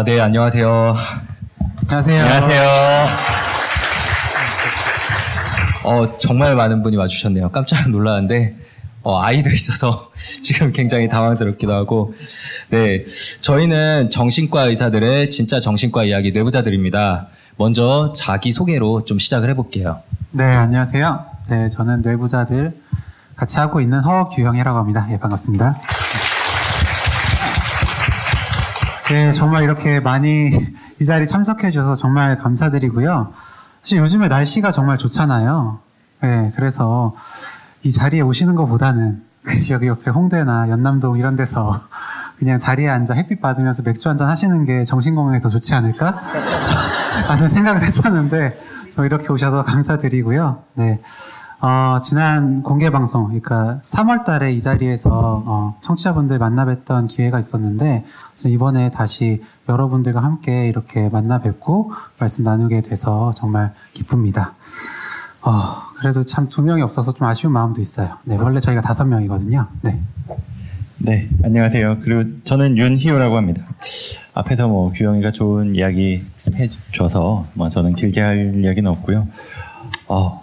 아, 네, 안녕하세요. 안녕하세요. 안녕하세요. 어, 정말 많은 분이 와주셨네요. 깜짝 놀랐는데, 어, 아이도 있어서 지금 굉장히 당황스럽기도 하고, 네. 저희는 정신과 의사들의 진짜 정신과 이야기 뇌부자들입니다. 먼저 자기소개로 좀 시작을 해볼게요. 네, 안녕하세요. 네, 저는 뇌부자들 같이 하고 있는 허규형이라고 합니다. 예, 반갑습니다. 네, 정말 이렇게 많이 이 자리 참석해 주셔서 정말 감사드리고요. 사실 요즘에 날씨가 정말 좋잖아요. 네, 그래서 이 자리에 오시는 것보다는 여기 옆에 홍대나 연남동 이런 데서 그냥 자리에 앉아 햇빛 받으면서 맥주 한잔 하시는 게 정신 건강에 더 좋지 않을까? 라는 생각을 했었는데 저 이렇게 오셔서 감사드리고요. 네. 어, 지난 공개 방송, 그러니까 3월 달에 이 자리에서 어, 청취자분들 만나 뵀던 기회가 있었는데 이번에 다시 여러분들과 함께 이렇게 만나 뵙고 말씀 나누게 돼서 정말 기쁩니다. 어, 그래도 참 두 명이 없어서 좀 아쉬운 마음도 있어요. 네, 원래 저희가 다섯 명이거든요. 네. 네, 안녕하세요. 그리고 저는 윤희호라고 합니다. 앞에서 뭐 규영이가 좋은 이야기 해줘서 뭐 저는 길게 할 이야기는 없고요. 어,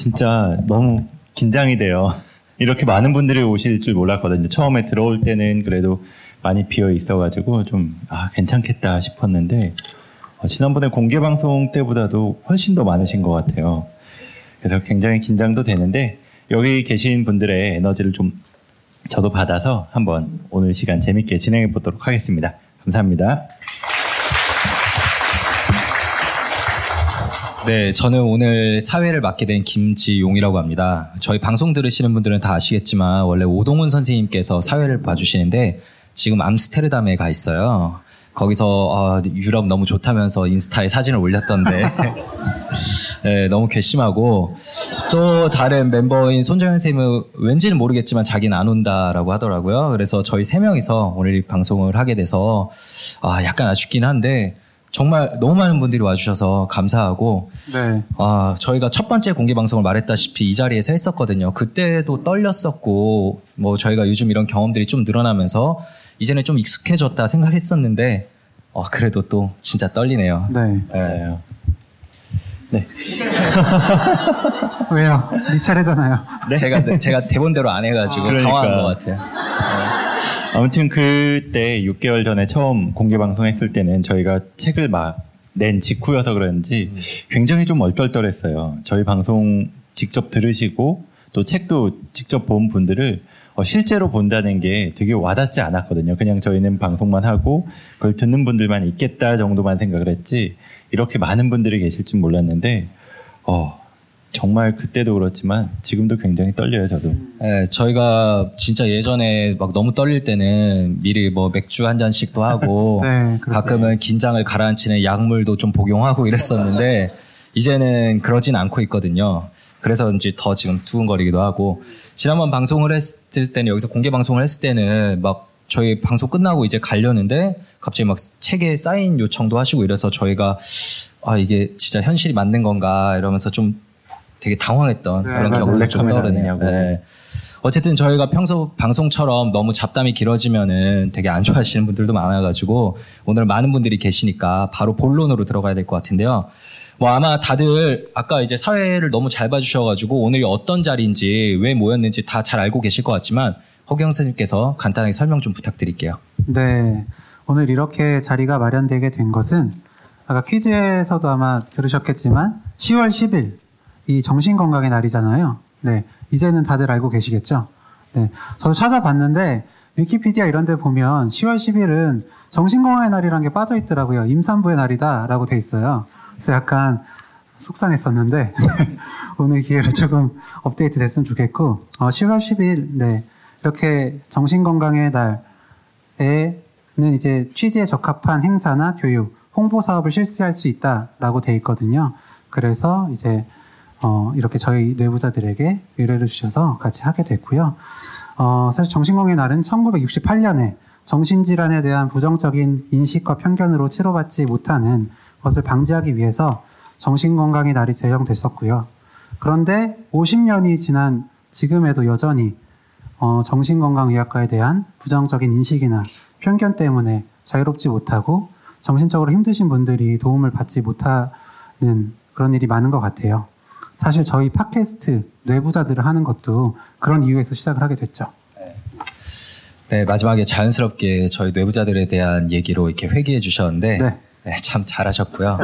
진짜 너무 긴장이 돼요. 이렇게 많은 분들이 오실 줄 몰랐거든요. 처음에 들어올 때는 그래도 많이 비어 있어가지고 좀 아, 괜찮겠다 싶었는데 어, 지난번에 공개 방송 때보다도 훨씬 더 많으신 것 같아요. 그래서 굉장히 긴장도 되는데 여기 계신 분들의 에너지를 좀 저도 받아서 한번 오늘 시간 재밌게 진행해 보도록 하겠습니다. 감사합니다. 네, 저는 오늘 사회를 맡게 된 김지용이라고 합니다. 저희 방송 들으시는 분들은 다 아시겠지만 원래 오동훈 선생님께서 사회를 봐주시는데 지금 암스테르담에 가 있어요. 거기서 어, 유럽 너무 좋다면서 인스타에 사진을 올렸던데 네, 너무 괘씸하고 또 다른 멤버인 손정현 쌤은 왠지는 모르겠지만 자기는 안 온다라고 하더라고요. 그래서 저희 세 명이서 오늘 이 방송을 하게 돼서 아, 약간 아쉽긴 한데 정말 너무 많은 분들이 와주셔서 감사하고 네. 아, 저희가 첫 번째 공개 방송을 말했다시피 이 자리에서 했었거든요. 그때도 떨렸었고, 뭐 저희가 요즘 이런 경험들이 좀 늘어나면서 이제는 좀 익숙해졌다 생각했었는데, 어, 그래도 또 진짜 떨리네요. 네. 네. 네. 왜요? 네 차례잖아요. 제가, 제가 대본대로 안 해가지고 아, 당황한 그러니까. 것 같아요. 아무튼 그때 6개월 전에 처음 공개 방송했을 때는 저희가 책을 막 낸 직후여서 그런지 굉장히 좀 얼떨떨했어요. 저희 방송 직접 들으시고 또 책도 직접 본 분들을 어, 실제로 본다는 게 되게 와닿지 않았거든요. 그냥 저희는 방송만 하고 그걸 듣는 분들만 있겠다 정도만 생각을 했지 이렇게 많은 분들이 계실 줄 몰랐는데 어, 정말 그때도 그렇지만 지금도 굉장히 떨려요. 저도. 네, 저희가 진짜 예전에 막 너무 떨릴 때는 미리 뭐 맥주 한 잔씩도 하고 네. 가끔은 긴장을 가라앉히는 약물도 좀 복용하고 이랬었는데 이제는 그러진 않고 있거든요. 그래서인지 더 지금 두근거리기도 하고 지난번 방송을 했을 때는 여기서 공개 방송을 했을 때는 막 저희 방송 끝나고 이제 가려는데 갑자기 막 책에 사인 요청도 하시고 이래서 저희가 아 이게 진짜 현실이 맞는 건가 이러면서 좀 되게 당황했던 네, 그런. 기억도 좀 떠오르네요. 네. 어쨌든 저희가 평소 방송처럼 너무 잡담이 길어지면은 되게 안 좋아하시는 분들도 많아가지고 오늘 많은 분들이 계시니까 바로 본론으로 들어가야 될 것 같은데요. 뭐 아마 다들 아까 이제 사회를 너무 잘 봐주셔가지고 오늘이 어떤 자리인지 왜 모였는지 다 잘 알고 계실 것 같지만 허경 선생님께서 간단하게 설명 좀 부탁드릴게요. 네. 오늘 이렇게 자리가 마련되게 된 것은 아까 퀴즈에서도 아마 들으셨겠지만 10월 10일 이 정신건강의 날이잖아요. 네. 이제는 다들 알고 계시겠죠? 네. 저도 찾아봤는데 위키피디아 이런 데 보면 10월 10일은 정신건강의 날이라는 게 빠져 있더라고요. 임산부의 날이다라고 돼 있어요. 그래서 약간 속상했었는데 오늘 기회로 조금 업데이트 됐으면 좋겠고 어, 10월 10일 네. 이렇게 정신건강의 날에는 이제 취지에 적합한 행사나 교육, 홍보 사업을 실시할 수 있다라고 돼 있거든요. 그래서 이제 어, 이렇게 저희 뇌부자들에게 의뢰를 주셔서 같이 하게 됐고요. 어, 사실 정신건강의 날은 1968년에 정신질환에 대한 부정적인 인식과 편견으로 치료받지 못하는 것을 방지하기 위해서 정신건강의 날이 제정됐었고요. 그런데 50년이 지난 지금에도 여전히 어, 정신건강의학과에 대한 부정적인 인식이나 편견 때문에 자유롭지 못하고 정신적으로 힘드신 분들이 도움을 받지 못하는 그런 일이 많은 것 같아요. 사실 저희 팟캐스트 뇌부자들을 하는 것도 그런 이유에서 시작을 하게 됐죠. 네, 마지막에 자연스럽게 저희 뇌부자들에 대한 얘기로 이렇게 회귀해 주셨는데 네. 네, 참 잘하셨고요.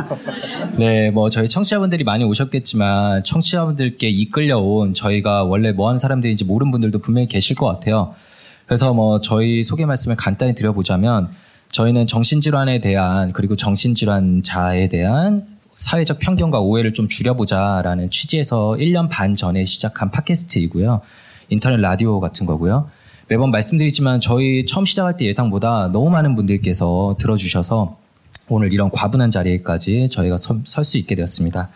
네, 뭐 저희 청취자분들이 많이 오셨겠지만 청취자분들께 이끌려온 저희가 원래 뭐 하는 사람들인지 모르는 분들도 분명히 계실 것 같아요. 그래서 뭐 저희 소개 말씀을 간단히 드려보자면 저희는 정신질환에 대한 그리고 정신질환자에 대한 사회적 편견과 오해를 좀 줄여보자라는 취지에서 1년 반 전에 시작한 팟캐스트이고요. 인터넷 라디오 같은 거고요. 매번 말씀드리지만 저희 처음 시작할 때 예상보다 너무 많은 분들께서 들어주셔서 오늘 이런 과분한 자리에까지 저희가 설 수 있게 되었습니다.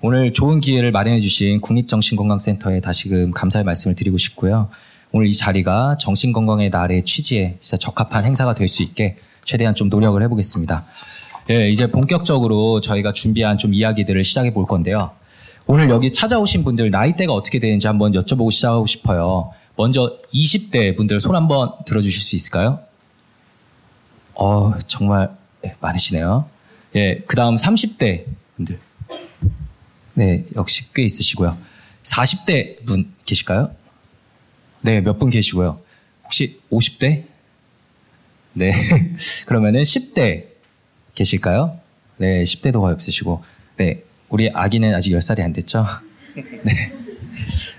오늘 좋은 기회를 마련해 주신 국립정신건강센터에 다시금 감사의 말씀을 드리고 싶고요. 오늘 이 자리가 정신건강의 날의 취지에 진짜 적합한 행사가 될 수 있게 최대한 좀 노력을 해보겠습니다. 예, 이제 본격적으로 저희가 준비한 좀 이야기들을 시작해 볼 건데요. 오늘 여기 찾아오신 분들 나이대가 어떻게 되는지 한번 여쭤보고 시작하고 싶어요. 먼저 20대 분들 손 한번 들어주실 수 있을까요? 어, 정말 네, 많으시네요. 예, 그 다음 30대 분들. 네, 역시 꽤 있으시고요. 40대 분 계실까요? 네, 몇 분 계시고요. 혹시 50대? 네. 그러면은 10대 계실까요? 네, 10대도 거의 없으시고. 네, 우리 아기는 아직 10살이 안 됐죠? 네.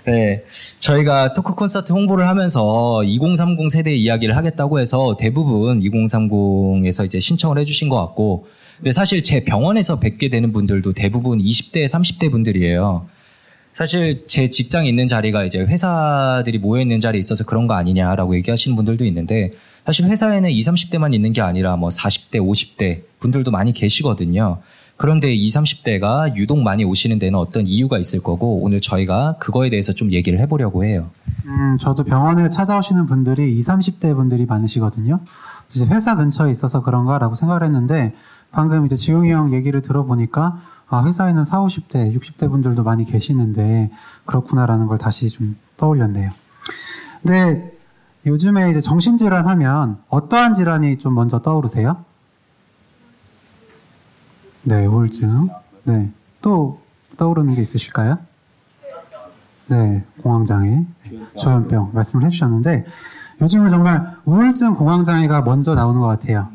네. 저희가 토크 콘서트 홍보를 하면서 2030 세대 이야기를 하겠다고 해서 대부분 2030에서 이제 신청을 해주신 것 같고, 근데 사실 제 병원에서 뵙게 되는 분들도 대부분 20대, 30대 분들이에요. 사실 제 직장에 있는 자리가 이제 회사들이 모여 있는 자리에 있어서 그런 거 아니냐라고 얘기하시는 분들도 있는데, 사실 회사에는 20, 30대만 있는 게 아니라 뭐 40대, 50대 분들도 많이 계시거든요. 그런데 20, 30대가 유독 많이 오시는 데는 어떤 이유가 있을 거고 오늘 저희가 그거에 대해서 좀 얘기를 해보려고 해요. 음, 저도 병원에 찾아오시는 분들이 20, 30대 분들이 많으시거든요. 이제 회사 근처에 있어서 그런가라고 생각을 했는데 방금 이제 지용이 형 얘기를 들어보니까 아, 회사에는 40, 50대, 60대 분들도 많이 계시는데 그렇구나라는 걸 다시 좀 떠올렸네요. 근데 요즘에 이제 정신질환 하면 어떠한 질환이 좀 먼저 떠오르세요? 네, 우울증. 네. 또 떠오르는 게 있으실까요? 네, 공황장애, 조현병 말씀을 해주셨는데 요즘은 정말 우울증, 공황장애가 먼저 나오는 것 같아요.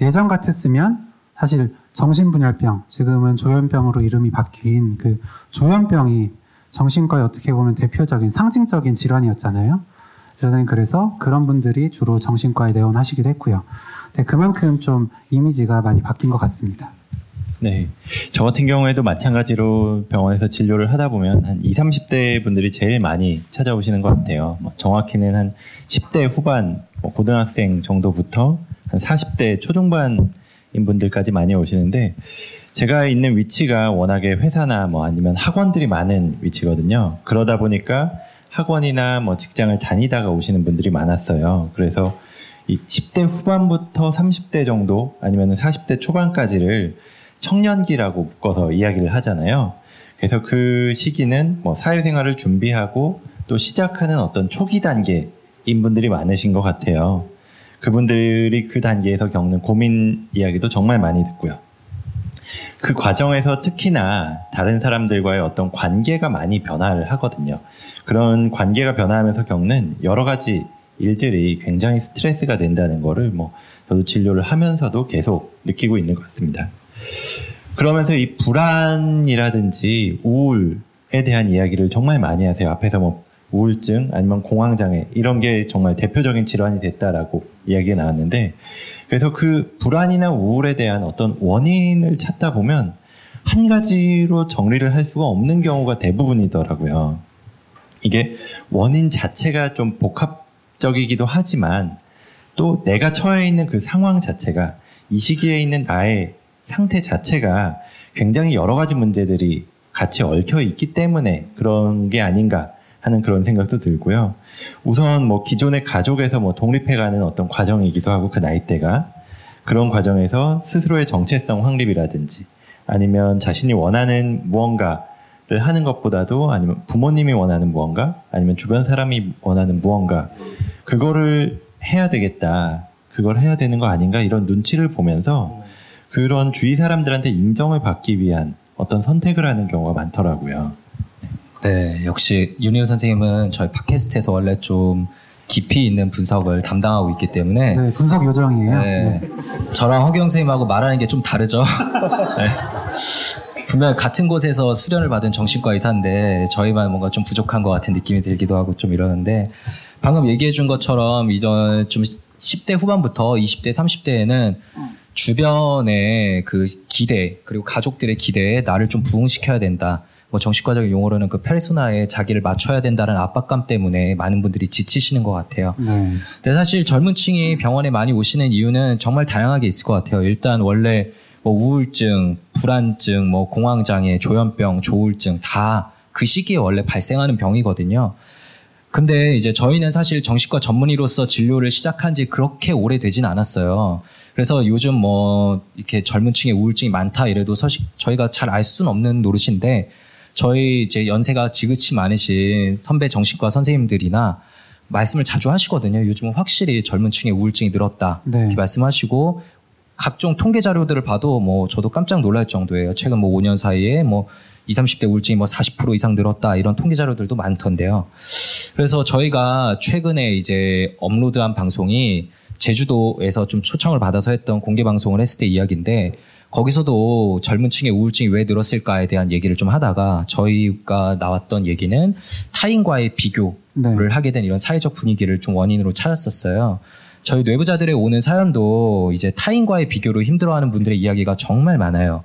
예전 같았으면 사실 정신분열병, 지금은 조현병으로 이름이 바뀐 그 조현병이 정신과의 어떻게 보면 대표적인 상징적인 질환이었잖아요. 저는 그래서 그런 분들이 주로 정신과에 내원하시기도 했고요. 네, 그만큼 좀 이미지가 많이 바뀐 것 같습니다. 네. 저 같은 경우에도 마찬가지로 병원에서 진료를 하다 보면 한 20, 30대 분들이 제일 많이 찾아오시는 것 같아요. 뭐 정확히는 한 10대 후반, 뭐 고등학생 정도부터 한 40대 초중반 인 분들까지 많이 오시는데 제가 있는 위치가 워낙에 회사나 뭐 아니면 학원들이 많은 위치거든요. 그러다 보니까 학원이나 뭐 직장을 다니다가 오시는 분들이 많았어요. 그래서 이 10대 후반부터 30대 정도 아니면 40대 초반까지를 청년기라고 묶어서 이야기를 하잖아요. 그래서 그 시기는 뭐 사회생활을 준비하고 또 시작하는 어떤 초기 단계인 분들이 많으신 것 같아요. 그분들이 그 단계에서 겪는 고민 이야기도 정말 많이 듣고요. 그 과정에서 특히나 다른 사람들과의 어떤 관계가 많이 변화를 하거든요. 그런 관계가 변화하면서 겪는 여러 가지 일들이 굉장히 스트레스가 된다는 거를 뭐 저도 진료를 하면서도 계속 느끼고 있는 것 같습니다. 그러면서 이 불안이라든지 우울에 대한 이야기를 정말 많이 하세요. 앞에서 뭐 우울증 아니면 공황장애 이런 게 정말 대표적인 질환이 됐다라고 이야기가 나왔는데 그래서 그 불안이나 우울에 대한 어떤 원인을 찾다 보면 한 가지로 정리를 할 수가 없는 경우가 대부분이더라고요. 이게 원인 자체가 좀 복합적이기도 하지만 또 내가 처해 있는 그 상황 자체가 이 시기에 있는 나의 상태 자체가 굉장히 여러 가지 문제들이 같이 얽혀 있기 때문에 그런 게 아닌가 하는 그런 생각도 들고요. 우선 뭐 기존의 가족에서 뭐 독립해가는 어떤 과정이기도 하고 그 나이대가 그런 과정에서 스스로의 정체성 확립이라든지 아니면 자신이 원하는 무언가를 하는 것보다도 아니면 부모님이 원하는 무언가 아니면 주변 사람이 원하는 무언가 그거를 해야 되겠다 그걸 해야 되는 거 아닌가 이런 눈치를 보면서 그런 주위 사람들한테 인정을 받기 위한 어떤 선택을 하는 경우가 많더라고요. 네, 역시 윤희우 선생님은 저희 팟캐스트에서 원래 좀 깊이 있는 분석을 담당하고 있기 때문에 네, 분석 요정이에요. 네. 저랑 허경 선생님하고 말하는 게 좀 다르죠. 네. 분명 같은 곳에서 수련을 받은 정신과 의사인데 저희만 뭔가 좀 부족한 것 같은 느낌이 들기도 하고 좀 이러는데 방금 얘기해 준 것처럼 이전 좀 10대 후반부터 20대, 30대에는 주변의 그 기대 그리고 가족들의 기대에 나를 좀 부응시켜야 된다. 뭐 정신과적인 용어로는 그 페르소나에 자기를 맞춰야 된다는 압박감 때문에 많은 분들이 지치시는 것 같아요. 네. 근데 사실 젊은 층이 병원에 많이 오시는 이유는 정말 다양하게 있을 것 같아요. 일단 원래 뭐 우울증, 불안증, 뭐 공황장애, 조현병, 조울증 다 그 시기에 원래 발생하는 병이거든요. 근데 이제 저희는 사실 정신과 전문의로서 진료를 시작한 지 그렇게 오래 되진 않았어요. 그래서 요즘 뭐 이렇게 젊은 층에 우울증이 많다 이래도 사실 저희가 잘 알 수는 없는 노릇인데 저희 이제 연세가 지긋이 많으신 선배 정신과 선생님들이나 말씀을 자주 하시거든요. 요즘은 확실히 젊은 층에 우울증이 늘었다. 네. 이렇게 말씀하시고 각종 통계 자료들을 봐도 뭐 저도 깜짝 놀랄 정도예요. 최근 뭐 5년 사이에 뭐 20, 30대 우울증이 뭐 40% 이상 늘었다 이런 통계 자료들도 많던데요. 그래서 저희가 최근에 이제 업로드한 방송이 제주도에서 좀 초청을 받아서 했던 공개 방송을 했을 때 이야기인데 거기서도 젊은 층의 우울증이 왜 늘었을까에 대한 얘기를 좀 하다가 저희가 나왔던 얘기는 타인과의 비교를 네. 하게 된 이런 사회적 분위기를 좀 원인으로 찾았었어요. 저희 뇌부자들의 오는 사연도 이제 타인과의 비교로 힘들어하는 분들의 이야기가 정말 많아요.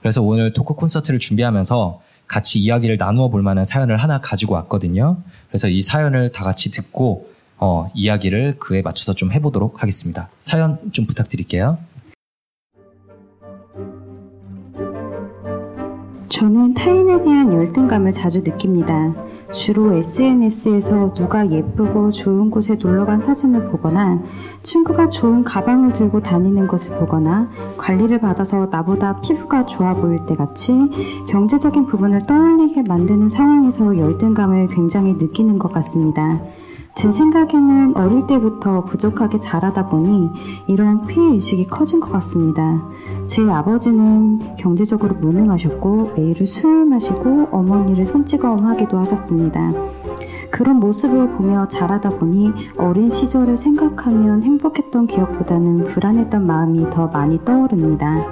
그래서 오늘 토크 콘서트를 준비하면서 같이 이야기를 나누어 볼 만한 사연을 하나 가지고 왔거든요. 그래서 이 사연을 다 같이 듣고 어, 이야기를 그에 맞춰서 좀 해보도록 하겠습니다. 사연 좀 부탁드릴게요. 저는 타인에 대한 열등감을 자주 느낍니다. 주로 SNS에서 누가 예쁘고 좋은 곳에 놀러 간 사진을 보거나 친구가 좋은 가방을 들고 다니는 것을 보거나 관리를 받아서 나보다 피부가 좋아 보일 때 같이 경제적인 부분을 떠올리게 만드는 상황에서 열등감을 굉장히 느끼는 것 같습니다. 제 생각에는 어릴 때부터 부족하게 자라다 보니 이런 피해의식이 커진 것 같습니다. 제 아버지는 경제적으로 무능하셨고 매일 술을 마시고 어머니를 손찌검하기도 하셨습니다. 그런 모습을 보며 자라다 보니 어린 시절을 생각하면 행복했던 기억보다는 불안했던 마음이 더 많이 떠오릅니다.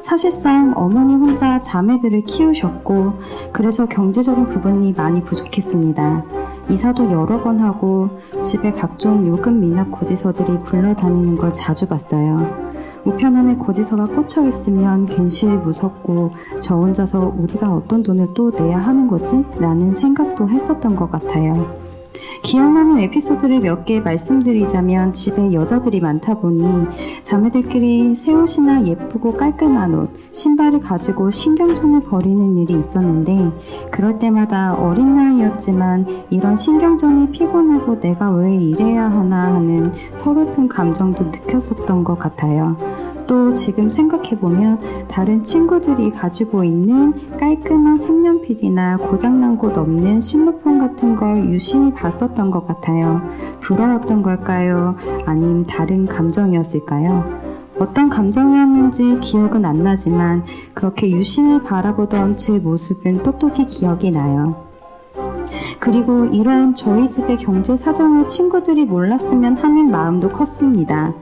사실상 어머니 혼자 자매들을 키우셨고 그래서 경제적인 부분이 많이 부족했습니다. 이사도 여러 번 하고 집에 각종 요금 미납 고지서들이 굴러다니는 걸 자주 봤어요. 우편함에 고지서가 꽂혀 있으면 괜시리 무섭고 저 혼자서 우리가 어떤 돈을 또 내야 하는 거지? 라는 생각도 했었던 것 같아요. 기억나는 에피소드를 몇 개 말씀드리자면 집에 여자들이 많다 보니 자매들끼리 새 옷이나 예쁘고 깔끔한 옷, 신발을 가지고 신경전을 벌이는 일이 있었는데 그럴 때마다 어린 나이였지만 이런 신경전이 피곤하고 내가 왜 이래야 하나 하는 서글픈 감정도 느꼈었던 것 같아요. 또 지금 생각해보면 다른 친구들이 가지고 있는 깔끔한 색연필이나 고장난 곳 없는 실로폰 같은 걸 유심히 봤었던 것 같아요. 부러웠던 걸까요? 아님 다른 감정이었을까요? 어떤 감정이었는지 기억은 안 나지만 그렇게 유심히 바라보던 제 모습은 똑똑히 기억이 나요. 그리고 이런 저희 집의 경제 사정을 친구들이 몰랐으면 하는 마음도 컸습니다.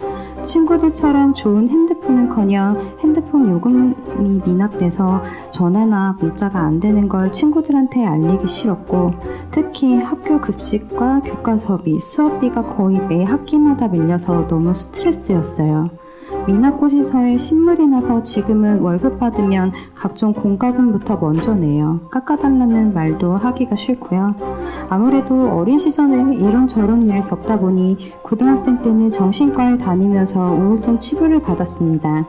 친구들처럼 좋은 핸드폰은커녕 핸드폰 요금이 미납돼서 전화나 문자가 안 되는 걸 친구들한테 알리기 싫었고 특히 학교 급식과 교과서비, 수업비가 거의 매 학기마다 밀려서 너무 스트레스였어요. 미납고시서에 신물이 나서 지금은 월급 받으면 각종 공과금부터 먼저 내요. 깎아달라는 말도 하기가 싫고요. 아무래도 어린 시절에 이런저런 일을 겪다 보니 고등학생 때는 정신과에 다니면서 우울증 치료를 받았습니다.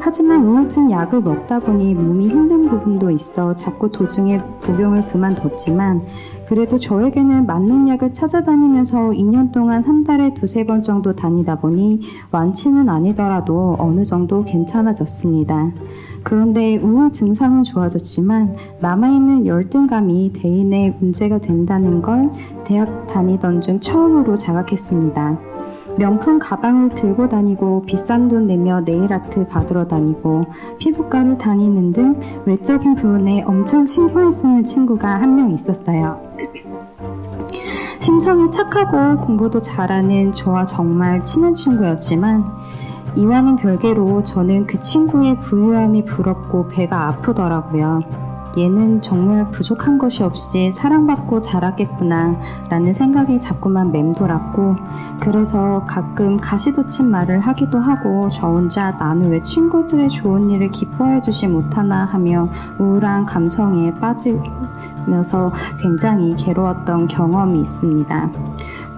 하지만 우울증 약을 먹다 보니 몸이 힘든 부분도 있어 자꾸 도중에 복용을 그만뒀지만 그래도 저에게는 맞는 약을 찾아다니면서 2년 동안 한 달에 두세 번 정도 다니다 보니 완치는 아니더라도 어느 정도 괜찮아졌습니다. 그런데 우울 증상은 좋아졌지만 남아있는 열등감이 대인의 문제가 된다는 걸 대학 다니던 중 처음으로 자각했습니다. 명품 가방을 들고 다니고 비싼 돈 내며 네일 아트 받으러 다니고 피부과를 다니는 등 외적인 부분에 엄청 신경을 쓰는 친구가 한 명 있었어요. 심성이 착하고 공부도 잘하는 저와 정말 친한 친구였지만 이와는 별개로 저는 그 친구의 부유함이 부럽고 배가 아프더라고요. 얘는 정말 부족한 것이 없이 사랑받고 자랐겠구나 라는 생각이 자꾸만 맴돌았고 그래서 가끔 가시돋친 말을 하기도 하고 저 혼자 나는 왜 친구들의 좋은 일을 기뻐해 주지 못하나 하며 우울한 감성에 빠지면서 굉장히 괴로웠던 경험이 있습니다.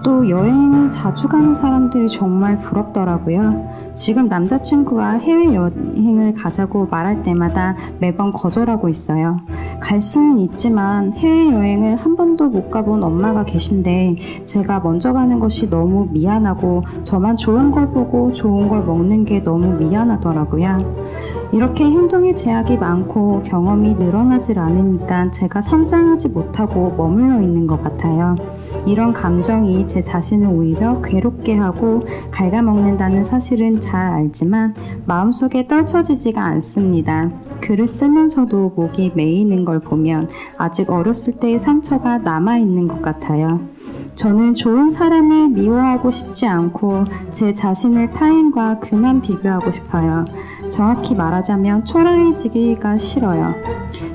또 여행 자주 가는 사람들이 정말 부럽더라고요. 지금 남자친구가 해외여행을 가자고 말할 때마다 매번 거절하고 있어요. 갈 수는 있지만 해외여행을 한 번도 못 가본 엄마가 계신데 제가 먼저 가는 것이 너무 미안하고 저만 좋은 걸 보고 좋은 걸 먹는 게 너무 미안하더라고요. 이렇게 행동에 제약이 많고 경험이 늘어나질 않으니까 제가 성장하지 못하고 머물러 있는 것 같아요. 이런 감정이 제 자신을 오히려 괴롭게 하고 갉아먹는다는 사실은 잘 알지만 마음속에 떨쳐지지가 않습니다. 글을 쓰면서도 목이 메이는 걸 보면 아직 어렸을 때의 상처가 남아있는 것 같아요. 저는 좋은 사람을 미워하고 싶지 않고 제 자신을 타인과 그만 비교하고 싶어요. 정확히 말하자면 초라해지기가 싫어요.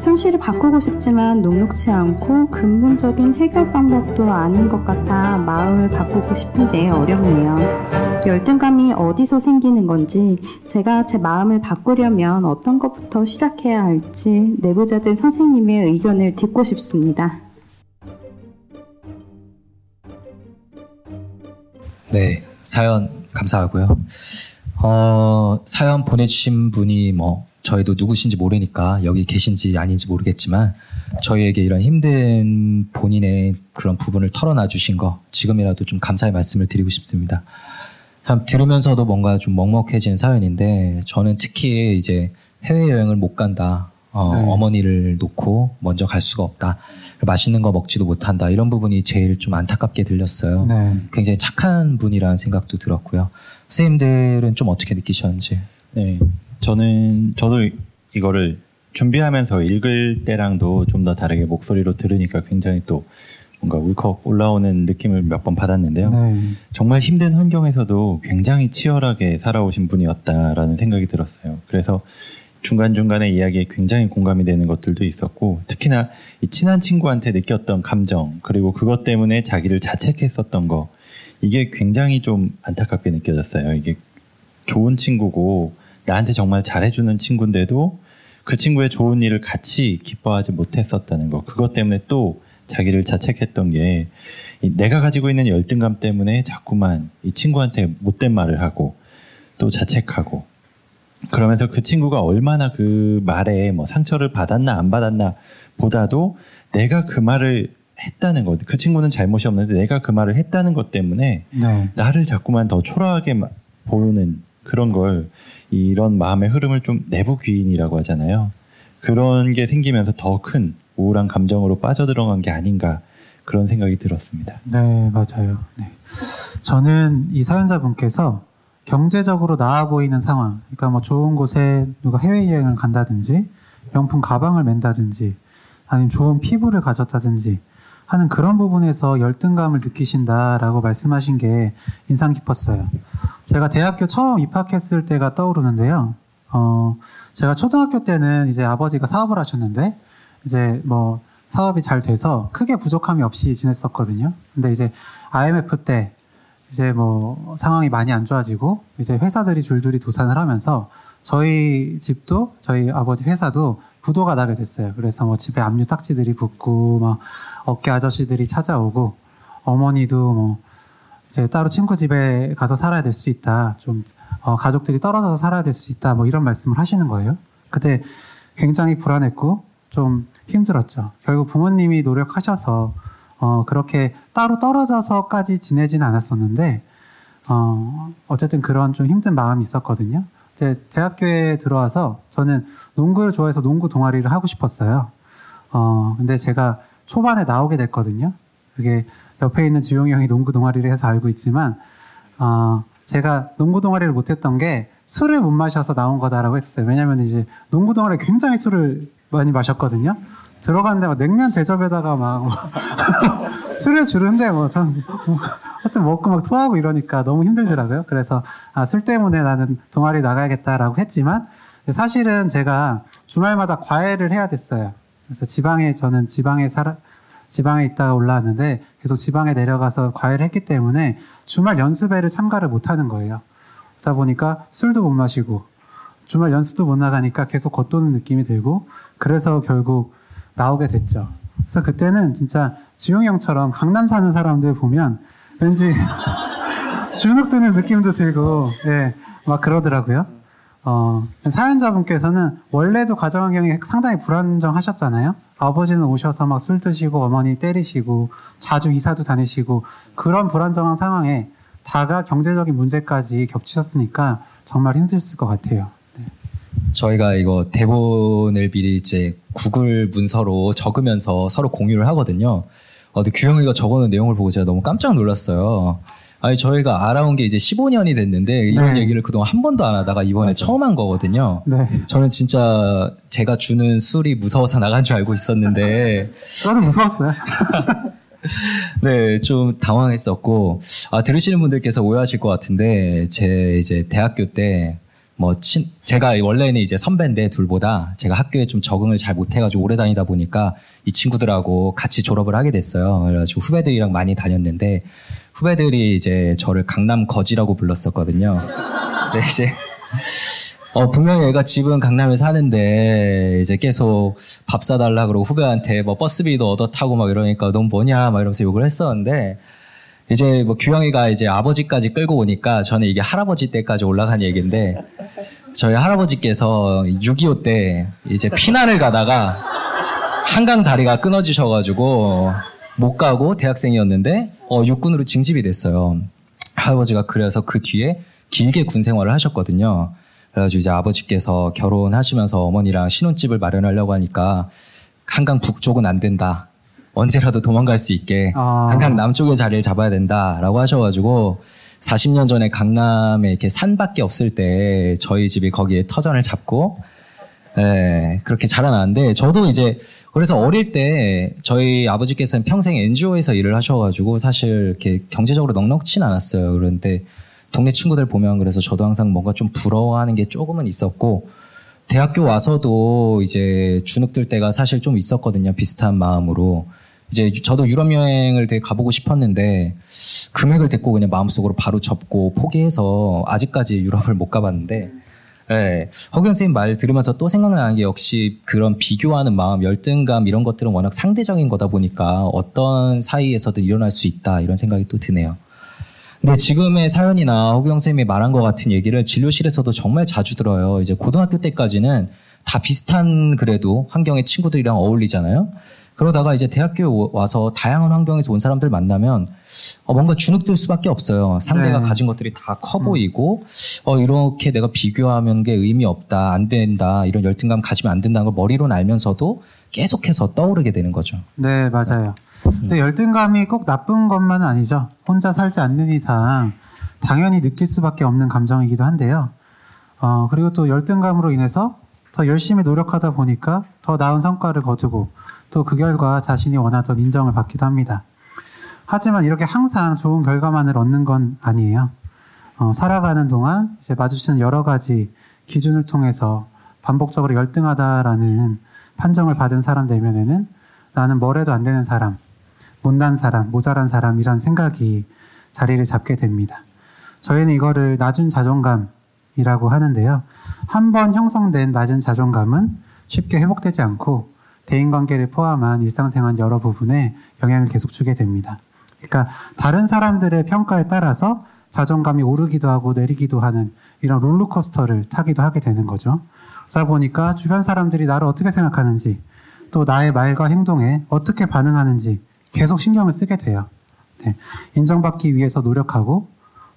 현실을 바꾸고 싶지만 녹록치 않고 근본적인 해결 방법도 아닌 것 같아 마음을 바꾸고 싶은데 어렵네요. 열등감이 어디서 생기는 건지 제가 제 마음을 바꾸려면 어떤 것부터 시작해야 할지 내부자들 선생님의 의견을 듣고 싶습니다. 네, 사연 감사하고요. 어, 사연 보내주신 분이 뭐, 저희도 누구신지 모르니까 여기 계신지 아닌지 모르겠지만, 저희에게 이런 힘든 본인의 그런 부분을 털어놔 주신 거, 지금이라도 좀 감사의 말씀을 드리고 싶습니다. 참, 들으면서도 뭔가 좀 먹먹해지는 사연인데, 저는 특히 이제 해외여행을 못 간다. 어, 네. 어머니를 놓고 먼저 갈 수가 없다. 맛있는 거 먹지도 못한다. 이런 부분이 제일 좀 안타깝게 들렸어요. 네. 굉장히 착한 분이라는 생각도 들었고요. 선생님들은 좀 어떻게 느끼셨는지. 네, 저는 저도 이거를 준비하면서 읽을 때랑도 좀 더 다르게 목소리로 들으니까 굉장히 또 뭔가 울컥 올라오는 느낌을 몇 번 받았는데요. 네. 정말 힘든 환경에서도 굉장히 치열하게 살아오신 분이었다라는 생각이 들었어요. 그래서 중간중간에 이야기에 굉장히 공감이 되는 것들도 있었고, 특히나 이 친한 친구한테 느꼈던 감정, 그리고 그것 때문에 자기를 자책했었던 거, 이게 굉장히 좀 안타깝게 느껴졌어요. 이게 좋은 친구고, 나한테 정말 잘해주는 친구인데도 그 친구의 좋은 일을 같이 기뻐하지 못했었다는 거, 그것 때문에 또 자기를 자책했던 게, 이 내가 가지고 있는 열등감 때문에 자꾸만 이 친구한테 못된 말을 하고, 또 자책하고, 그러면서 그 친구가 얼마나 그 말에 뭐 상처를 받았나 안 받았나 보다도 내가 그 말을 했다는 것, 그 친구는 잘못이 없는데 내가 그 말을 했다는 것 때문에 네. 나를 자꾸만 더 초라하게 마- 보는 그런 걸 이런 마음의 흐름을 좀 내부 귀인이라고 하잖아요. 그런 게 생기면서 더 큰 우울한 감정으로 빠져들어간 게 아닌가 그런 생각이 들었습니다. 네, 맞아요. 네. 저는 이 사연자분께서 경제적으로 나아 보이는 상황, 그러니까 뭐 좋은 곳에 누가 해외여행을 간다든지, 명품 가방을 맨다든지, 아니면 좋은 피부를 가졌다든지 하는 그런 부분에서 열등감을 느끼신다라고 말씀하신 게 인상 깊었어요. 제가 대학교 처음 입학했을 때가 떠오르는데요. 어, 제가 초등학교 때는 이제 아버지가 사업을 하셨는데, 이제 뭐 사업이 잘 돼서 크게 부족함이 없이 지냈었거든요. 근데 이제 IMF 때 이제 뭐 상황이 많이 안 좋아지고 이제 회사들이 줄줄이 도산을 하면서 저희 집도 저희 아버지 회사도 부도가 나게 됐어요. 그래서 뭐 집에 압류 딱지들이 붙고 막 어깨 아저씨들이 찾아오고 어머니도 뭐 이제 따로 친구 집에 가서 살아야 될 수 있다. 좀 어, 가족들이 떨어져서 살아야 될 수 있다. 뭐 이런 말씀을 하시는 거예요. 그때 굉장히 불안했고 좀 힘들었죠. 결국 부모님이 노력하셔서 어, 그렇게 따로 떨어져서까지 지내진 않았었는데 어, 어쨌든 그런 좀 힘든 마음이 있었거든요. 근데 대학교에 들어와서 저는 농구를 좋아해서 농구 동아리를 하고 싶었어요. 어, 근데 제가 초반에 나오게 됐거든요. 그게 옆에 있는 주용이 형이 농구 동아리를 해서 알고 있지만 어, 제가 농구 동아리를 못했던 게 술을 못 마셔서 나온 거다라고 했어요. 왜냐면 이제 농구 동아리 굉장히 술을 많이 마셨거든요. 들어갔는데 막 냉면 대접에다가 막 술을 주는데 뭐전 하여튼 먹고 막 토하고 이러니까 너무 힘들더라고요. 그래서 아, 술 때문에 나는 동아리 나가야겠다라고 했지만 사실은 제가 주말마다 과외를 해야 됐어요. 그래서 지방에 저는 지방에 살아 지방에 있다가 올라왔는데 계속 지방에 내려가서 과외를 했기 때문에 주말 연습회를 참가를 못 하는 거예요. 그러다 보니까 술도 못 마시고 주말 연습도 못 나가니까 계속 겉도는 느낌이 들고 그래서 결국 나오게 됐죠. 그래서 그때는 진짜 지용이 형처럼 강남 사는 사람들 보면 왠지 주눅 드는 느낌도 들고 예, 막 그러더라고요. 어, 사연자분께서는 원래도 가정 환경이 상당히 불안정하셨잖아요. 아버지는 오셔서 막 술 드시고 어머니 때리시고 자주 이사도 다니시고 그런 불안정한 상황에 다가 경제적인 문제까지 겹치셨으니까 정말 힘들었을 것 같아요. 네. 저희가 이거 대본을 미리 이제 구글 문서로 적으면서 서로 공유를 하거든요. 어, 근데 규영이가 적어놓은 내용을 보고 제가 너무 깜짝 놀랐어요. 아니 저희가 알아온 게 이제 15년이 됐는데 이런 네. 얘기를 그동안 한 번도 안 하다가 이번에 처음 한 거거든요. 네. 저는 진짜 제가 주는 술이 무서워서 나간 줄 알고 있었는데 저도 무서웠어요. 네, 좀 당황했었고 아 들으시는 분들께서 오해하실 것 같은데 제 이제 대학교 때 뭐 친, 제가 원래는 이제 선배인데 둘보다 제가 학교에 좀 적응을 잘 못해가지고 오래 다니다 보니까 이 친구들하고 같이 졸업을 하게 됐어요. 그래가지고 후배들이랑 많이 다녔는데 후배들이 이제 저를 강남 거지라고 불렀었거든요. 네, 이제 어, 분명히 얘가 집은 강남에 사는데, 이제 계속 밥 사달라 그러고 후배한테 뭐 버스비도 얻어 타고 막 이러니까 넌 뭐냐 막 이러면서 욕을 했었는데, 이제 뭐 규영이가 이제 아버지까지 끌고 오니까 저는 이게 할아버지 때까지 올라간 얘기인데, 저희 할아버지께서 6.25 때 이제 피난을 가다가 한강 다리가 끊어지셔가지고 못 가고 대학생이었는데, 어, 육군으로 징집이 됐어요. 할아버지가 그래서 그 뒤에 길게 군 생활을 하셨거든요. 그래가지고 이제 아버지께서 결혼하시면서 어머니랑 신혼집을 마련하려고 하니까 한강 북쪽은 안 된다. 언제라도 도망갈 수 있게 아. 한강 남쪽에 자리를 잡아야 된다라고 하셔가지고 40년 전에 강남에 이렇게 산밖에 없을 때 저희 집이 거기에 터전을 잡고 예, 그렇게 자라났는데 저도 이제 그래서 어릴 때 저희 아버지께서는 평생 NGO에서 일을 하셔가지고 사실 이렇게 경제적으로 넉넉진 않았어요. 그런데 동네 친구들 보면 그래서 저도 항상 뭔가 좀 부러워하는 게 조금은 있었고 대학교 와서도 이제 주눅 들 때가 사실 좀 있었거든요. 비슷한 마음으로. 이제 유- 저도 유럽 여행을 되게 가보고 싶었는데 금액을 듣고 그냥 마음속으로 바로 접고 포기해서 아직까지 유럽을 못 가봤는데 네. 허경 선생님 말 들으면서 또 생각나는 게 역시 그런 비교하는 마음, 열등감 이런 것들은 워낙 상대적인 거다 보니까 어떤 사이에서든 일어날 수 있다 이런 생각이 또 드네요. 근데 지금의 사연이나 허경 선생님이 말한 것 같은 얘기를 진료실에서도 정말 자주 들어요. 이제 고등학교 때까지는 다 비슷한 그래도 환경의 친구들이랑 어울리잖아요. 그러다가 이제 대학교 와서 다양한 환경에서 온 사람들 만나면 어, 뭔가 주눅들 수밖에 없어요. 상대가 네. 가진 것들이 다 커 보이고 어, 이렇게 내가 비교하면 게 의미 없다, 안 된다, 이런 열등감 가지면 안 된다는 걸 머리로는 알면서도 계속해서 떠오르게 되는 거죠. 네, 맞아요. 근데 열등감이 꼭 나쁜 것만은 아니죠. 혼자 살지 않는 이상 당연히 느낄 수밖에 없는 감정이기도 한데요. 어, 그리고 또 열등감으로 인해서 더 열심히 노력하다 보니까 더 나은 성과를 거두고 또 그 결과 자신이 원하던 인정을 받기도 합니다. 하지만 이렇게 항상 좋은 결과만을 얻는 건 아니에요. 어, 살아가는 동안 이제 마주치는 여러 가지 기준을 통해서 반복적으로 열등하다라는 판정을 받은 사람 내면에는 나는 뭐래도 안 되는 사람, 못난 사람, 모자란 사람이란 생각이 자리를 잡게 됩니다. 저희는 이거를 낮은 자존감이라고 하는데요. 한 번 형성된 낮은 자존감은 쉽게 회복되지 않고 대인관계를 포함한 일상생활 여러 부분에 영향을 계속 주게 됩니다. 그러니까 다른 사람들의 평가에 따라서 자존감이 오르기도 하고 내리기도 하는 이런 롤러코스터를 타기도 하게 되는 거죠. 그러다 보니까 주변 사람들이 나를 어떻게 생각하는지 또 나의 말과 행동에 어떻게 반응하는지 계속 신경을 쓰게 돼요. 네. 인정받기 위해서 노력하고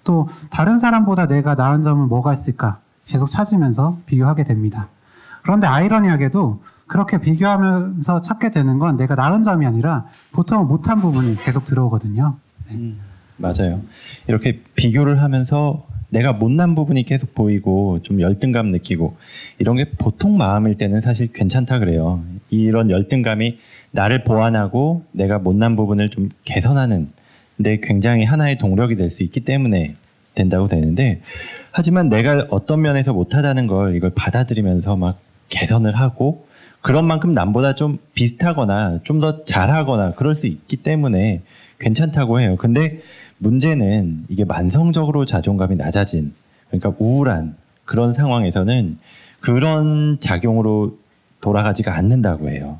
또 다른 사람보다 내가 나은 점은 뭐가 있을까 계속 찾으면서 비교하게 됩니다. 그런데 아이러니하게도 그렇게 비교하면서 찾게 되는 건 내가 나은 점이 아니라 보통 못한 부분이 계속 들어오거든요. 네. 맞아요. 이렇게 비교를 하면서 내가 못난 부분이 계속 보이고 좀 열등감 느끼고 이런 게 보통 마음일 때는 사실 괜찮다 그래요. 이런 열등감이 나를 보완하고 내가 못난 부분을 좀 개선하는 데 굉장히 하나의 동력이 될 수 있기 때문에 된다고 되는데 하지만 내가 어떤 면에서 못하다는 걸 이걸 받아들이면서 막 개선을 하고 그런 만큼 남보다 좀 비슷하거나 좀 더 잘하거나 그럴 수 있기 때문에 괜찮다고 해요. 근데 문제는 이게 만성적으로 자존감이 낮아진 그러니까 우울한 그런 상황에서는 그런 작용으로 돌아가지가 않는다고 해요.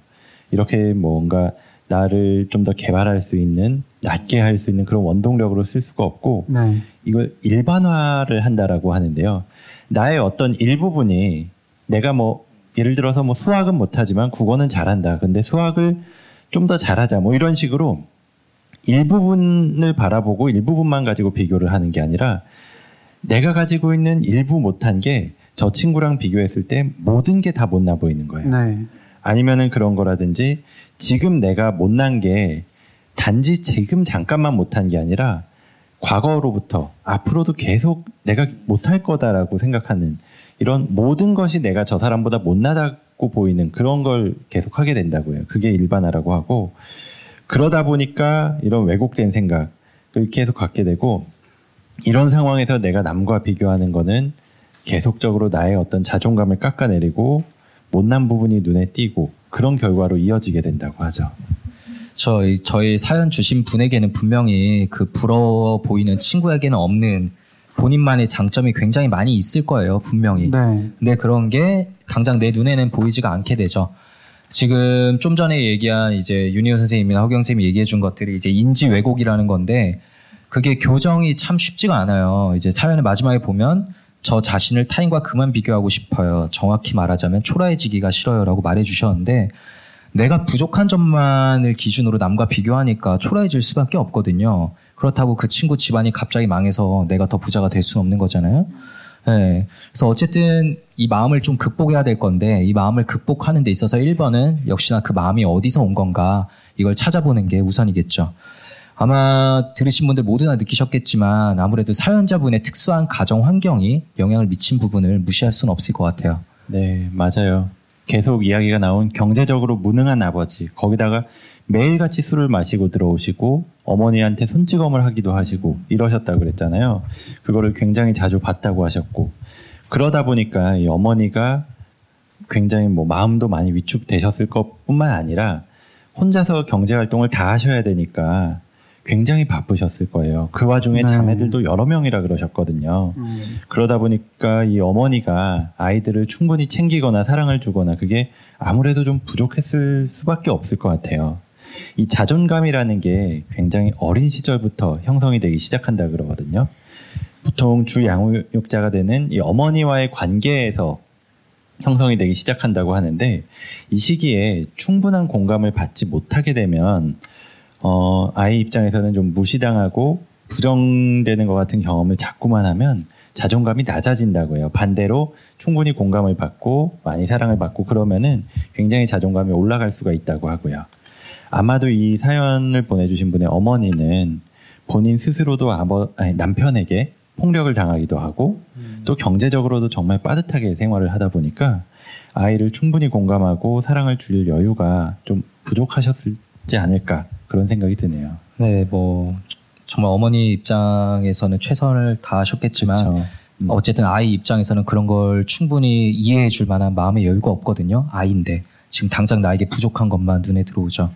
이렇게 뭔가 나를 좀 더 개발할 수 있는 낮게 할 수 있는 그런 원동력으로 쓸 수가 없고 네. 이걸 일반화를 한다라고 하는데요. 나의 어떤 일부분이 내가 뭐 예를 들어서 뭐 수학은 못하지만 국어는 잘한다. 근데 수학을 좀 더 잘하자. 뭐 이런 식으로 일부분을 바라보고 일부분만 가지고 비교를 하는 게 아니라 내가 가지고 있는 일부 못한 게 저 친구랑 비교했을 때 모든 게 다 못나 보이는 거예요. 네. 아니면은 그런 거라든지 지금 내가 못난 게 단지 지금 잠깐만 못한 게 아니라 과거로부터 앞으로도 계속 내가 못할 거다라고 생각하는 이런 모든 것이 내가 저 사람보다 못나다고 보이는 그런 걸 계속 하게 된다고요. 그게 일반화라고 하고 그러다 보니까 이런 왜곡된 생각을 계속 갖게 되고 이런 상황에서 내가 남과 비교하는 거는 계속적으로 나의 어떤 자존감을 깎아내리고 못난 부분이 눈에 띄고 그런 결과로 이어지게 된다고 하죠. 저희 저희 사연 주신 분에게는 분명히 그 부러워 보이는 친구에게는 없는 본인만의 장점이 굉장히 많이 있을 거예요, 분명히. 네. 근데 그런 게 당장 내 눈에는 보이지가 않게 되죠. 지금 좀 전에 얘기한 이제 윤희호 선생님이나 허경 선생님이 얘기해 준 것들이 이제 인지 왜곡이라는 건데 그게 교정이 참 쉽지가 않아요. 이제 사연의 마지막에 보면 저 자신을 타인과 그만 비교하고 싶어요. 정확히 말하자면 초라해지기가 싫어요라고 말해 주셨는데 내가 부족한 점만을 기준으로 남과 비교하니까 초라해질 수밖에 없거든요. 그렇다고 그 친구 집안이 갑자기 망해서 내가 더 부자가 될 수는 없는 거잖아요. 네. 그래서 어쨌든 이 마음을 좀 극복해야 될 건데 이 마음을 극복하는 데 있어서 1번은 역시나 그 마음이 어디서 온 건가 이걸 찾아보는 게 우선이겠죠. 아마 들으신 분들 모두 다 느끼셨겠지만 아무래도 사연자분의 특수한 가정 환경이 영향을 미친 부분을 무시할 수는 없을 것 같아요. 네, 맞아요. 계속 이야기가 나온 경제적으로 무능한 아버지, 거기다가 매일같이 술을 마시고 들어오시고 어머니한테 손찌검을 하기도 하시고 이러셨다고 그랬잖아요. 그거를 굉장히 자주 봤다고 하셨고 그러다 보니까 이 어머니가 굉장히 뭐 마음도 많이 위축되셨을 것뿐만 아니라 혼자서 경제 활동을 다 하셔야 되니까 굉장히 바쁘셨을 거예요. 그 와중에 네. 자매들도 여러 명이라 그러셨거든요. 음. 그러다 보니까 이 어머니가 아이들을 충분히 챙기거나 사랑을 주거나 그게 아무래도 좀 부족했을 수밖에 없을 것 같아요. 이 자존감이라는 게 굉장히 어린 시절부터 형성이 되기 시작한다 그러거든요. 보통 주 양육자가 되는 이 어머니와의 관계에서 형성이 되기 시작한다고 하는데 이 시기에 충분한 공감을 받지 못하게 되면 어, 아이 입장에서는 좀 무시당하고 부정되는 것 같은 경험을 자꾸만 하면 자존감이 낮아진다고 해요. 반대로 충분히 공감을 받고 많이 사랑을 받고 그러면은 굉장히 자존감이 올라갈 수가 있다고 하고요. 아마도 이 사연을 보내주신 분의 어머니는 본인 스스로도 아버, 아니, 남편에게 폭력을 당하기도 하고 또 경제적으로도 정말 빠듯하게 생활을 하다 보니까 아이를 충분히 공감하고 사랑을 줄 여유가 좀 부족하셨지 않을까 그런 생각이 드네요. 네, 뭐 정말 어머니 입장에서는 최선을 다하셨겠지만 그렇죠. 음. 어쨌든 아이 입장에서는 그런 걸 충분히 이해해 줄 만한 마음의 여유가 없거든요. 아이인데 지금 당장 나에게 부족한 것만 눈에 들어오죠.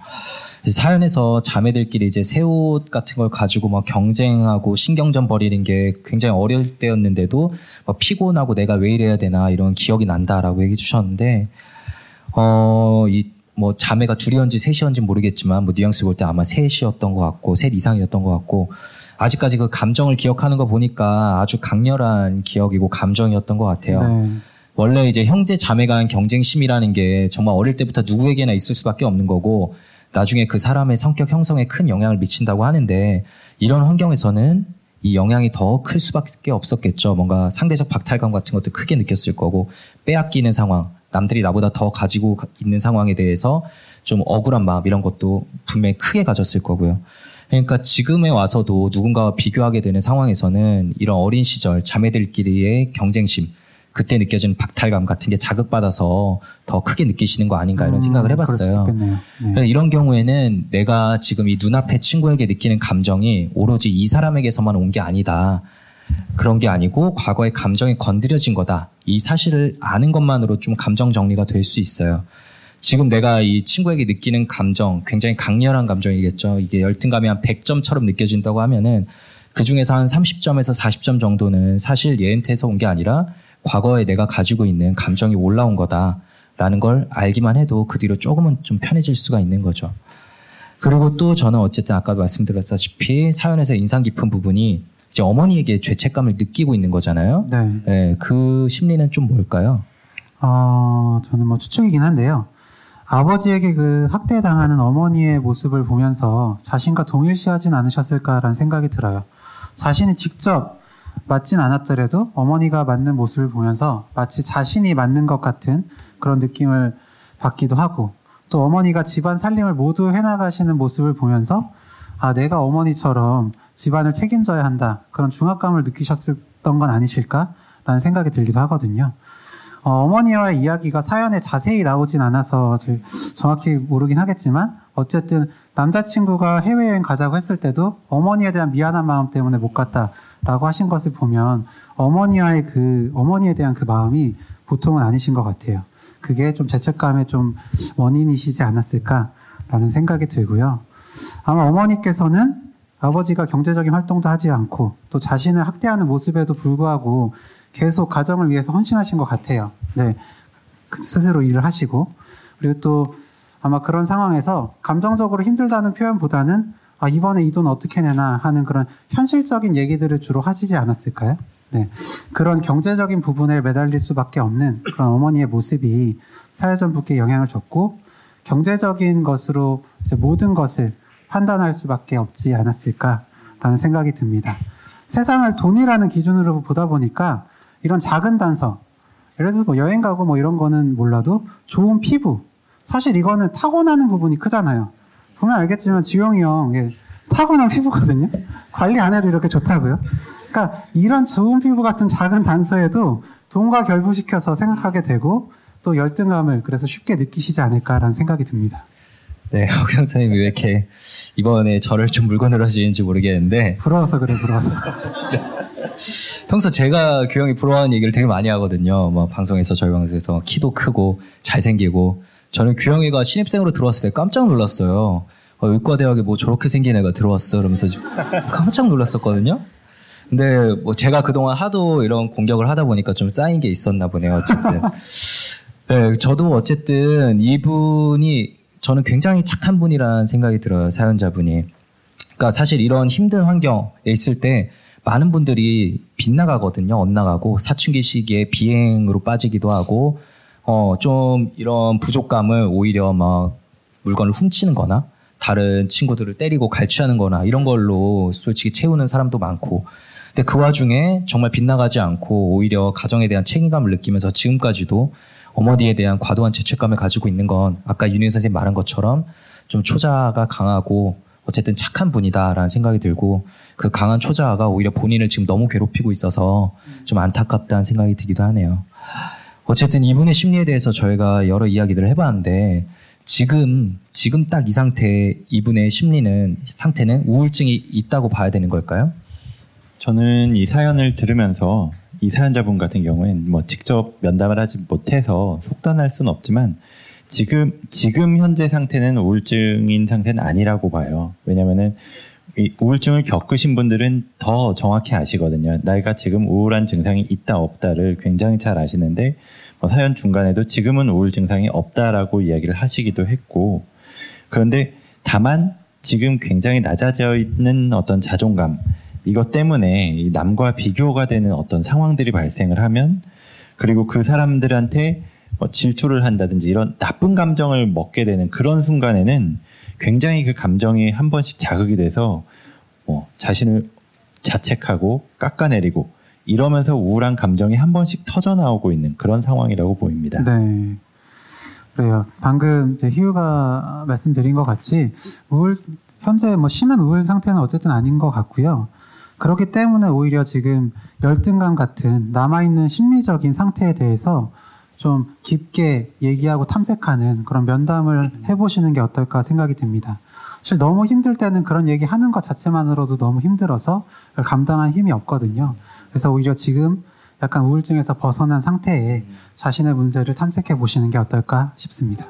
사연에서 자매들끼리 이제 새 옷 같은 걸 가지고 막 경쟁하고 신경전 벌이는 게 굉장히 어려울 때였는데도 막 피곤하고 내가 왜 이래야 되나 이런 기억이 난다라고 얘기해 주셨는데 어, 이, 뭐, 자매가 둘이었는지 셋이었는지 모르겠지만, 뭐, 뉘앙스 볼 때 아마 셋이었던 것 같고, 셋 이상이었던 것 같고, 아직까지 그 감정을 기억하는 거 보니까 아주 강렬한 기억이고 감정이었던 것 같아요. 네. 원래 이제 형제 자매 간 경쟁심이라는 게 정말 어릴 때부터 누구에게나 있을 수밖에 없는 거고, 나중에 그 사람의 성격 형성에 큰 영향을 미친다고 하는데, 이런 환경에서는 이 영향이 더 클 수밖에 없었겠죠. 뭔가 상대적 박탈감 같은 것도 크게 느꼈을 거고, 빼앗기는 상황, 남들이 나보다 더 가지고 가- 있는 상황에 대해서 좀 억울한 마음 이런 것도 분명히 크게 가졌을 거고요. 그러니까 지금에 와서도 누군가와 비교하게 되는 상황에서는 이런 어린 시절 자매들끼리의 경쟁심, 그때 느껴지는 박탈감 같은 게 자극받아서 더 크게 느끼시는 거 아닌가 이런 음, 생각을 해봤어요. 네. 이런 경우에는 내가 지금 이 눈앞의 친구에게 느끼는 감정이 오로지 이 사람에게서만 온 게 아니다. 그런 게 아니고 과거의 감정이 건드려진 거다. 이 사실을 아는 것만으로 좀 감정 정리가 될 수 있어요. 지금 내가 이 친구에게 느끼는 감정, 굉장히 강렬한 감정이겠죠. 이게 열등감이 한 100점처럼 느껴진다고 하면은 그 중에서 한 30점에서 40점 정도는 사실 얘한테서 온 게 아니라 과거에 내가 가지고 있는 감정이 올라온 거다라는 걸 알기만 해도 그 뒤로 조금은 좀 편해질 수가 있는 거죠. 그리고 또 저는 어쨌든 아까 말씀드렸다시피 사연에서 인상 깊은 부분이 이제 어머니에게 죄책감을 느끼고 있는 거잖아요. 네. 네, 그 심리는 좀 뭘까요? 어, 저는 뭐 추측이긴 한데요. 아버지에게 그 학대당하는 어머니의 모습을 보면서 자신과 동일시하진 않으셨을까라는 생각이 들어요. 자신이 직접 맞진 않았더라도 어머니가 맞는 모습을 보면서 마치 자신이 맞는 것 같은 그런 느낌을 받기도 하고 또 어머니가 집안 살림을 모두 해나가시는 모습을 보면서 아, 내가 어머니처럼 집안을 책임져야 한다. 그런 중압감을 느끼셨던 건 아니실까라는 생각이 들기도 하거든요. 어, 머니와의 이야기가 사연에 자세히 나오진 않아서 제- 정확히 모르긴 하겠지만 어쨌든 남자친구가 해외여행 가자고 했을 때도 어머니에 대한 미안한 마음 때문에 못 갔다 라고 하신 것을 보면 어머니와의 그 어머니에 대한 그 마음이 보통은 아니신 것 같아요. 그게 좀 죄책감의 좀 원인이시지 않았을까라는 생각이 들고요. 아마 어머니께서는 아버지가 경제적인 활동도 하지 않고 또 자신을 학대하는 모습에도 불구하고 계속 가정을 위해서 헌신하신 것 같아요. 네. 그 스스로 일을 하시고. 그리고 또 아마 그런 상황에서 감정적으로 힘들다는 표현보다는 아, 이번에 이 돈 어떻게 내나 하는 그런 현실적인 얘기들을 주로 하시지 않았을까요? 네. 그런 경제적인 부분에 매달릴 수밖에 없는 그런 어머니의 모습이 사회전부께 영향을 줬고 경제적인 것으로 모든 것을 판단할 수밖에 없지 않았을까라는 생각이 듭니다. 세상을 돈이라는 기준으로 보다 보니까 이런 작은 단서, 예를 들어서 뭐 여행 가고 뭐 이런 거는 몰라도 좋은 피부, 사실 이거는 타고나는 부분이 크잖아요. 보면 알겠지만 지용이 형 예, 타고난 피부거든요. 관리 안 해도 이렇게 좋다고요. 그러니까 이런 좋은 피부 같은 작은 단서에도 돈과 결부시켜서 생각하게 되고 또 열등감을 그래서 쉽게 느끼시지 않을까라는 생각이 듭니다. 네, 허경 선생님이 왜 이렇게 이번에 저를 좀 물건으로 하시는지 모르겠는데 부러워서 그래 부러워서. 평소 제가 규영이 부러워하는 얘기를 되게 많이 하거든요. 뭐 방송에서 저희 방송에서 키도 크고 잘생기고 저는 규영이가 신입생으로 들어왔을 때 깜짝 놀랐어요. 어, 의과대학에 뭐 저렇게 생긴 애가 들어왔어. 그러면서 좀 깜짝 놀랐었거든요. 근데 뭐 제가 그동안 하도 이런 공격을 하다 보니까 좀 쌓인 게 있었나 보네요. 어쨌든. 네, 저도 어쨌든 이분이 저는 굉장히 착한 분이라는 생각이 들어요. 사연자분이. 그러니까 사실 이런 힘든 환경에 있을 때 많은 분들이 빗나가거든요. 엇나가고 사춘기 시기에 비행으로 빠지기도 하고 어 좀 이런 부족감을 오히려 막 물건을 훔치는 거나 다른 친구들을 때리고 갈취하는 거나 이런 걸로 솔직히 채우는 사람도 많고 근데 그 와중에 정말 빗나가지 않고 오히려 가정에 대한 책임감을 느끼면서 지금까지도 어머니에 대한 과도한 죄책감을 가지고 있는 건 아까 윤희 선생님 말한 것처럼 좀 초자가 강하고 어쨌든 착한 분이다라는 생각이 들고 그 강한 초자가 오히려 본인을 지금 너무 괴롭히고 있어서 좀 안타깝다는 생각이 들기도 하네요. 어쨌든 이분의 심리에 대해서 저희가 여러 이야기들을 해봤는데 지금 지금 딱 이 상태 이분의 심리는 상태는 우울증이 있다고 봐야 되는 걸까요? 저는 이 사연을 들으면서 이 사연자분 같은 경우엔 뭐 직접 면담을 하지 못해서 속단할 수는 없지만 지금 지금 현재 상태는 우울증인 상태는 아니라고 봐요. 왜냐면은 이 우울증을 겪으신 분들은 더 정확히 아시거든요. 내가 지금 우울한 증상이 있다 없다를 굉장히 잘 아시는데 뭐 사연 중간에도 지금은 우울 증상이 없다라고 이야기를 하시기도 했고 그런데 다만 지금 굉장히 낮아져 있는 어떤 자존감 이것 때문에 이 남과 비교가 되는 어떤 상황들이 발생을 하면 그리고 그 사람들한테 뭐 질투를 한다든지 이런 나쁜 감정을 먹게 되는 그런 순간에는 굉장히 그 감정이 한 번씩 자극이 돼서 뭐 자신을 자책하고 깎아내리고 이러면서 우울한 감정이 한 번씩 터져 나오고 있는 그런 상황이라고 보입니다. 네. 그래요. 방금 이제 희우가 말씀드린 것 같이 우울 현재 뭐 심한 우울 상태는 어쨌든 아닌 것 같고요. 그렇기 때문에 오히려 지금 열등감 같은 남아있는 심리적인 상태에 대해서 좀 깊게 얘기하고 탐색하는 그런 면담을 해보시는 게 어떨까 생각이 듭니다. 사실 너무 힘들 때는 그런 얘기 하는 것 자체만으로도 너무 힘들어서 감당할 힘이 없거든요. 그래서 오히려 지금 약간 우울증에서 벗어난 상태에 자신의 문제를 탐색해 보시는 게 어떨까 싶습니다.